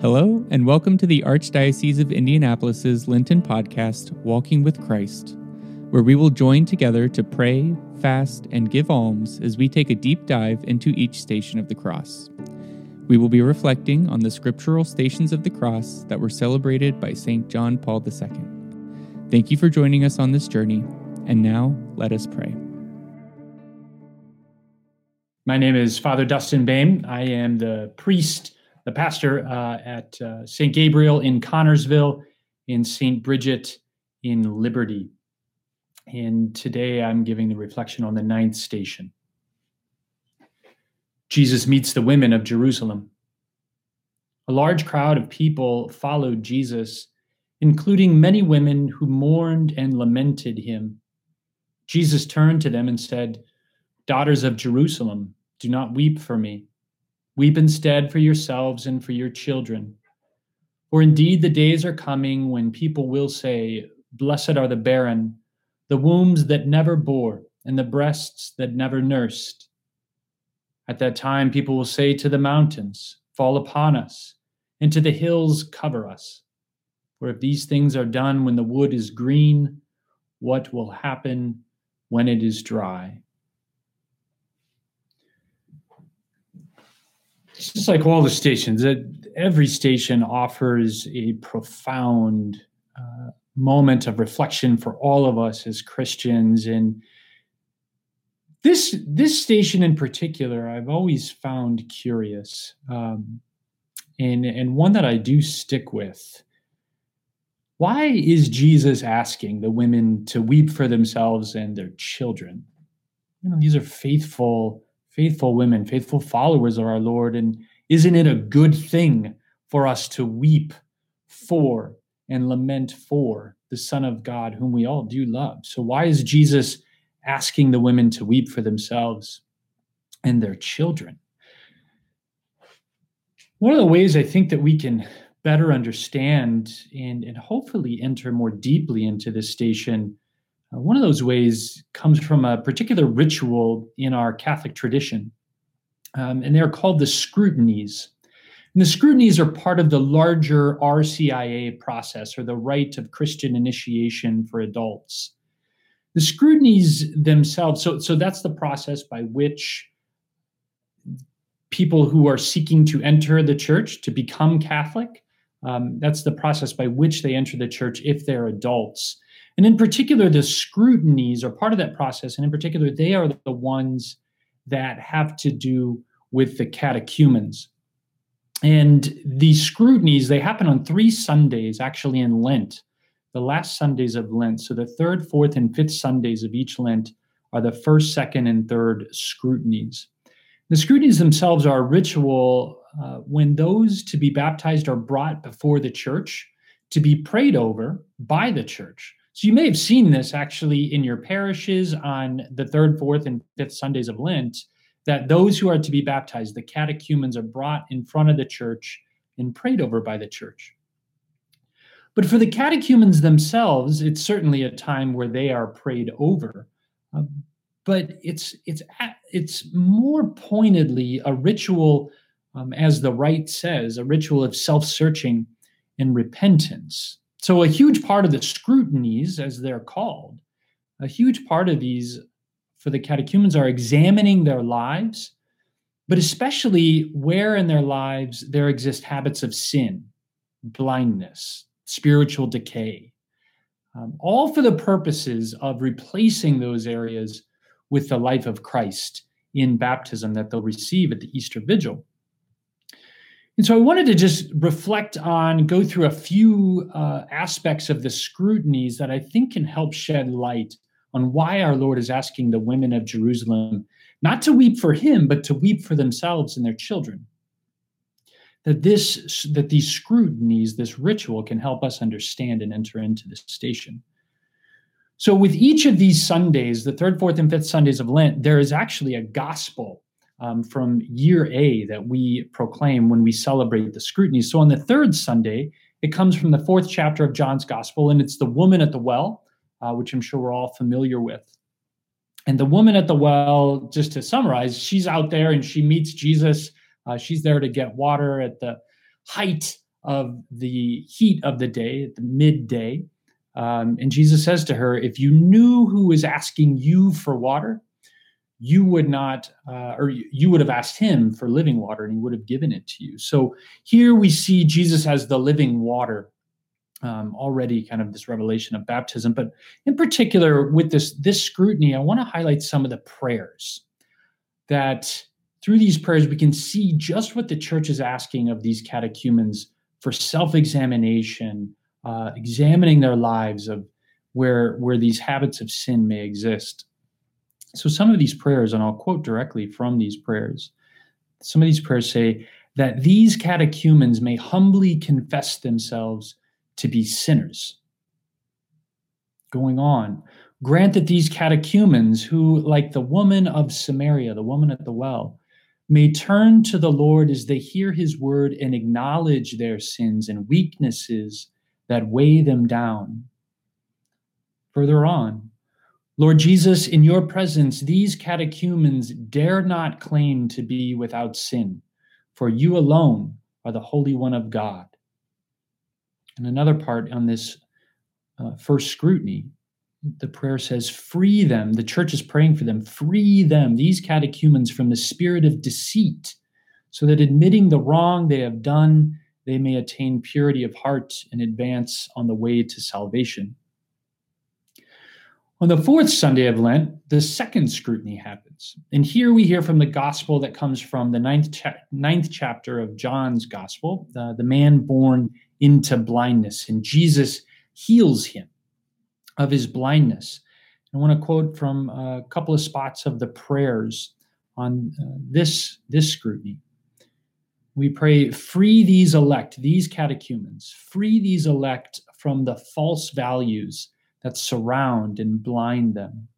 Hello, and welcome to the Archdiocese of Indianapolis's Lenten podcast, Walking with Christ, where we will join together to pray, fast, and give alms as we take a deep dive into each station of the cross. We will be reflecting on the scriptural stations of the cross that were celebrated by St. John Paul II. Thank you for joining us on this journey, and now let us pray. My name is Father Dustin Boehm. I am the priest the pastor uh, at uh, St. Gabriel in Connersville, in St. Bridget in Liberty. And today I'm giving the reflection on the ninth station. Jesus meets the women of Jerusalem. A large crowd of people followed Jesus, including many women who mourned and lamented him. Jesus turned to them and said, Daughters of Jerusalem, do not weep for me Weep instead for yourselves and for your children. For indeed the days are coming when people will say, Blessed are the barren, the wombs that never bore, and the breasts that never nursed. At that time, people will say to the mountains, Fall upon us, and to the hills, Cover us. For if these things are done when the wood is green, what will happen when it is dry? It's just like all the stations. Every station offers a profound uh, moment of reflection for all of us as Christians. And this this station in particular, I've always found curious, um, and and one that I do stick with. Why is Jesus asking the women to weep for themselves and their children? You know, these are faithful faithful women, faithful followers of our Lord. And isn't it a good thing for us to weep for and lament for the Son of God, whom we all do love? So, why is Jesus asking the women to weep for themselves and their children? One of the ways I think that we can better understand and, and hopefully enter more deeply into this station one of those ways comes from a particular ritual in our Catholic tradition, um, and they're called the scrutinies. And the scrutinies are part of the larger RCIA process, or the rite of Christian initiation for adults. The scrutinies themselves, so, so that's the process by which people who are seeking to enter the church to become Catholic, um, that's the process by which they enter the church if they're adults. And in particular, the scrutinies are part of that process. And in particular, they are the ones that have to do with the catechumens. And these scrutinies, they happen on three Sundays, actually in Lent, the last Sundays of Lent. So the third, fourth, and fifth Sundays of each Lent are the first, second, and third scrutinies. The scrutinies themselves are a ritual uh, when those to be baptized are brought before the church to be prayed over by the church. So you may have seen this actually in your parishes on the third, fourth, and fifth Sundays of Lent, that those who are to be baptized, the catechumens, are brought in front of the church and prayed over by the church. But for the catechumens themselves, it's certainly a time where they are prayed over. Um, but it's it's it's more pointedly a ritual, um, as the rite says, a ritual of self-searching and repentance. So, a huge part of the scrutinies, as they're called, a huge part of these for the catechumens are examining their lives, but especially where in their lives there exist habits of sin, blindness, spiritual decay, um, all for the purposes of replacing those areas with the life of Christ in baptism that they'll receive at the Easter Vigil. And so I wanted to just reflect on, go through a few uh, aspects of the scrutinies that I think can help shed light on why our Lord is asking the women of Jerusalem not to weep for him, but to weep for themselves and their children. That this, that these scrutinies, this ritual, can help us understand and enter into this station. So, with each of these Sundays, the third, fourth, and fifth Sundays of Lent, there is actually a gospel um, from year A that we proclaim when we celebrate the scrutiny. So on the third Sunday, it comes from the fourth chapter of John's Gospel, and it's the woman at the well, uh, which I'm sure we're all familiar with. And the woman at the well, just to summarize, she's out there and she meets Jesus. Uh, she's there to get water at the height of the heat of the day, at the midday. Um, and Jesus says to her, If you knew who was asking you for water, you would not, uh, or you would have asked him for living water and he would have given it to you. So here we see Jesus as the living water. Um, already kind of this revelation of baptism but in particular with this this scrutiny i want to highlight some of the prayers that through these prayers we can see just what the church is asking of these catechumens for self-examination uh, examining their lives of where where these habits of sin may exist so, some of these prayers, and I'll quote directly from these prayers, some of these prayers say that these catechumens may humbly confess themselves to be sinners. Going on, grant that these catechumens, who, like the woman of Samaria, the woman at the well, may turn to the Lord as they hear his word and acknowledge their sins and weaknesses that weigh them down. Further on, Lord Jesus, in your presence, these catechumens dare not claim to be without sin, for you alone are the Holy One of God. And another part on this uh, first scrutiny, the prayer says, Free them. The church is praying for them. Free them, these catechumens, from the spirit of deceit, so that admitting the wrong they have done, they may attain purity of heart and advance on the way to salvation. On the fourth Sunday of Lent, the second scrutiny happens. And here we hear from the gospel that comes from the ninth, cha- ninth chapter of John's gospel, the, the man born into blindness. And Jesus heals him of his blindness. I want to quote from a couple of spots of the prayers on uh, this, this scrutiny. We pray, free these elect, these catechumens, free these elect from the false values that surround and blind them.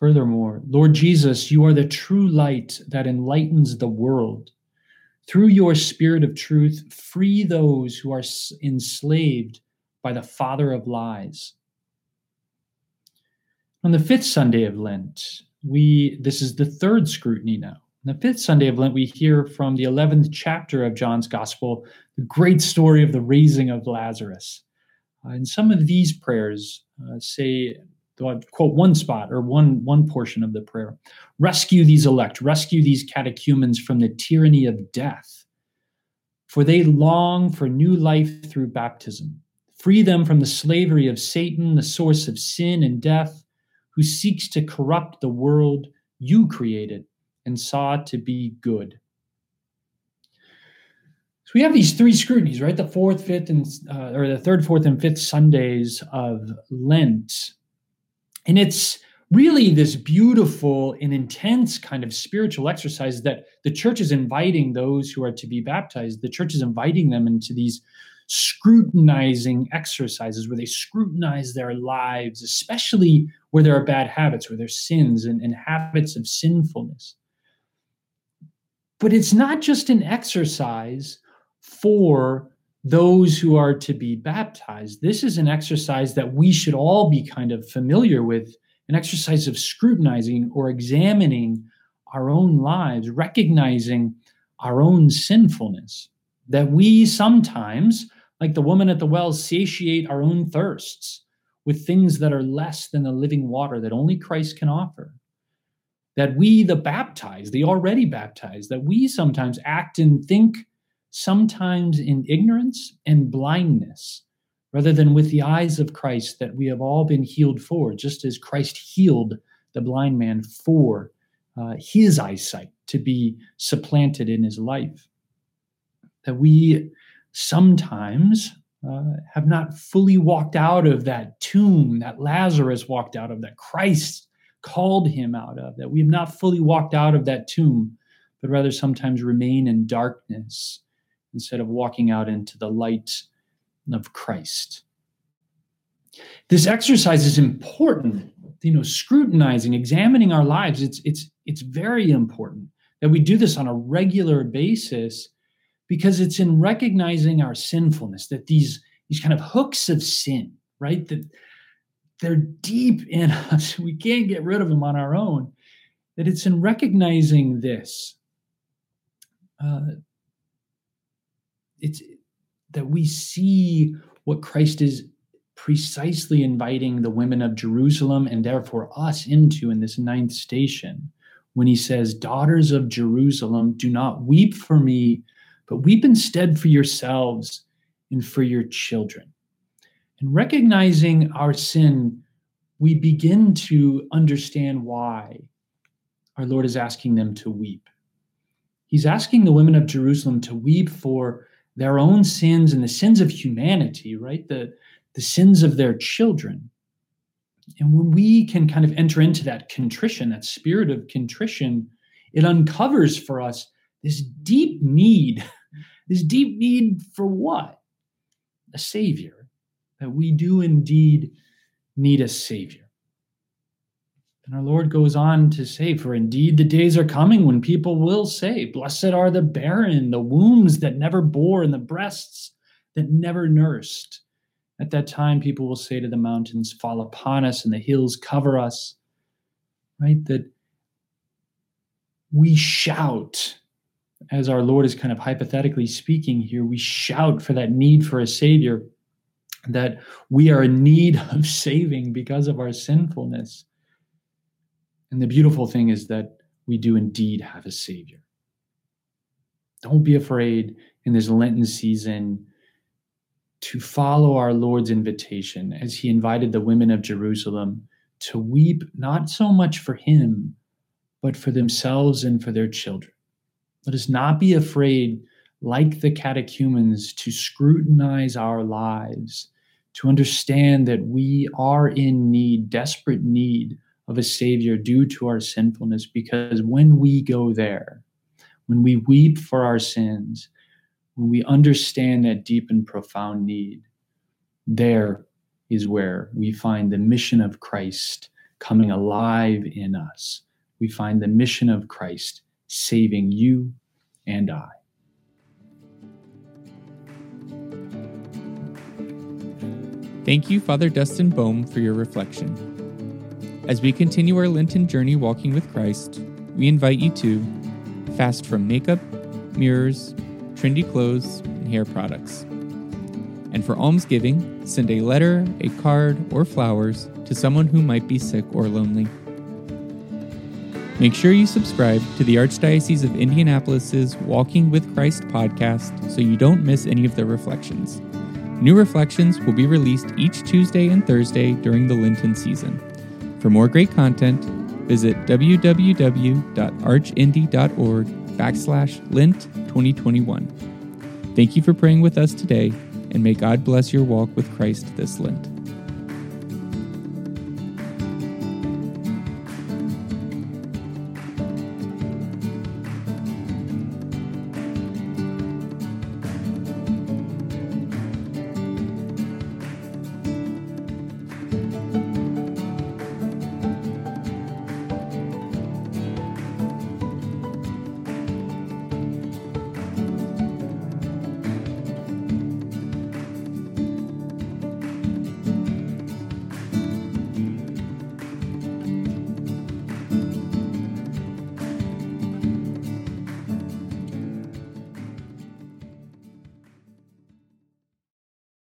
Furthermore, Lord Jesus, you are the true light that enlightens the world. Through your spirit of truth, free those who are enslaved by the father of lies. On the fifth Sunday of Lent, we this is the third scrutiny now. On the fifth Sunday of Lent, we hear from the 11th chapter of John's Gospel the great story of the raising of Lazarus. Uh, and some of these prayers uh, say, I'll quote one spot or one, one portion of the prayer rescue these elect, rescue these catechumens from the tyranny of death, for they long for new life through baptism. Free them from the slavery of Satan, the source of sin and death, who seeks to corrupt the world you created and saw to be good. So we have these three scrutinies, right? The fourth, fifth, and uh, or the third, fourth, and fifth Sundays of Lent, and it's really this beautiful and intense kind of spiritual exercise that the church is inviting those who are to be baptized. The church is inviting them into these scrutinizing exercises where they scrutinize their lives, especially where there are bad habits, where there's sins and, and habits of sinfulness. But it's not just an exercise for those who are to be baptized. This is an exercise that we should all be kind of familiar with an exercise of scrutinizing or examining our own lives, recognizing our own sinfulness. That we sometimes, like the woman at the well, satiate our own thirsts with things that are less than the living water that only Christ can offer. That we, the baptized, the already baptized, that we sometimes act and think sometimes in ignorance and blindness, rather than with the eyes of Christ that we have all been healed for, just as Christ healed the blind man for uh, his eyesight to be supplanted in his life. That we sometimes uh, have not fully walked out of that tomb that Lazarus walked out of, that Christ called him out of, that we have not fully walked out of that tomb, but rather sometimes remain in darkness instead of walking out into the light of Christ. This exercise is important, you know, scrutinizing, examining our lives. It's it's it's very important that we do this on a regular basis because it's in recognizing our sinfulness that these these kind of hooks of sin, right? That they're deep in us. We can't get rid of them on our own. That it's in recognizing this uh, it's that we see what Christ is precisely inviting the women of Jerusalem and therefore us into in this ninth station when he says, Daughters of Jerusalem, do not weep for me, but weep instead for yourselves and for your children. And recognizing our sin, we begin to understand why our Lord is asking them to weep. He's asking the women of Jerusalem to weep for their own sins and the sins of humanity, right? The, the sins of their children. And when we can kind of enter into that contrition, that spirit of contrition, it uncovers for us this deep need, this deep need for what? A savior. That we do indeed need a savior. And our Lord goes on to say, For indeed the days are coming when people will say, Blessed are the barren, the wombs that never bore, and the breasts that never nursed. At that time, people will say to the mountains, Fall upon us, and the hills cover us. Right? That we shout, as our Lord is kind of hypothetically speaking here, we shout for that need for a Savior, that we are in need of saving because of our sinfulness and the beautiful thing is that we do indeed have a Savior. Don't be afraid in this Lenten season to follow our Lord's invitation as he invited the women of Jerusalem to weep not so much for him, but for themselves and for their children. Let us not be afraid, like the catechumens, to scrutinize our lives, to understand that we are in need, desperate need of a Savior due to our sinfulness, because when we go there, when we weep for our sins, when we understand that deep and profound need, there is where we find the mission of Christ coming alive in us. We find the mission of Christ saving you and I. Thank you, Father Dustin Boehm, for your reflection. As we continue our Lenten journey walking with Christ, we invite you to fast from makeup, mirrors, trendy clothes, and hair products. And for almsgiving, send a letter, a card, or flowers to someone who might be sick or lonely. Make sure you subscribe to the Archdiocese of Indianapolis's Walking with Christ podcast so you don't miss any of the reflections. New reflections will be released each Tuesday and Thursday during the Lenten season. For more great content, visit www.archindy.org backslash Lent 2021. Thank you for praying with us today, and may God bless your walk with Christ this Lent.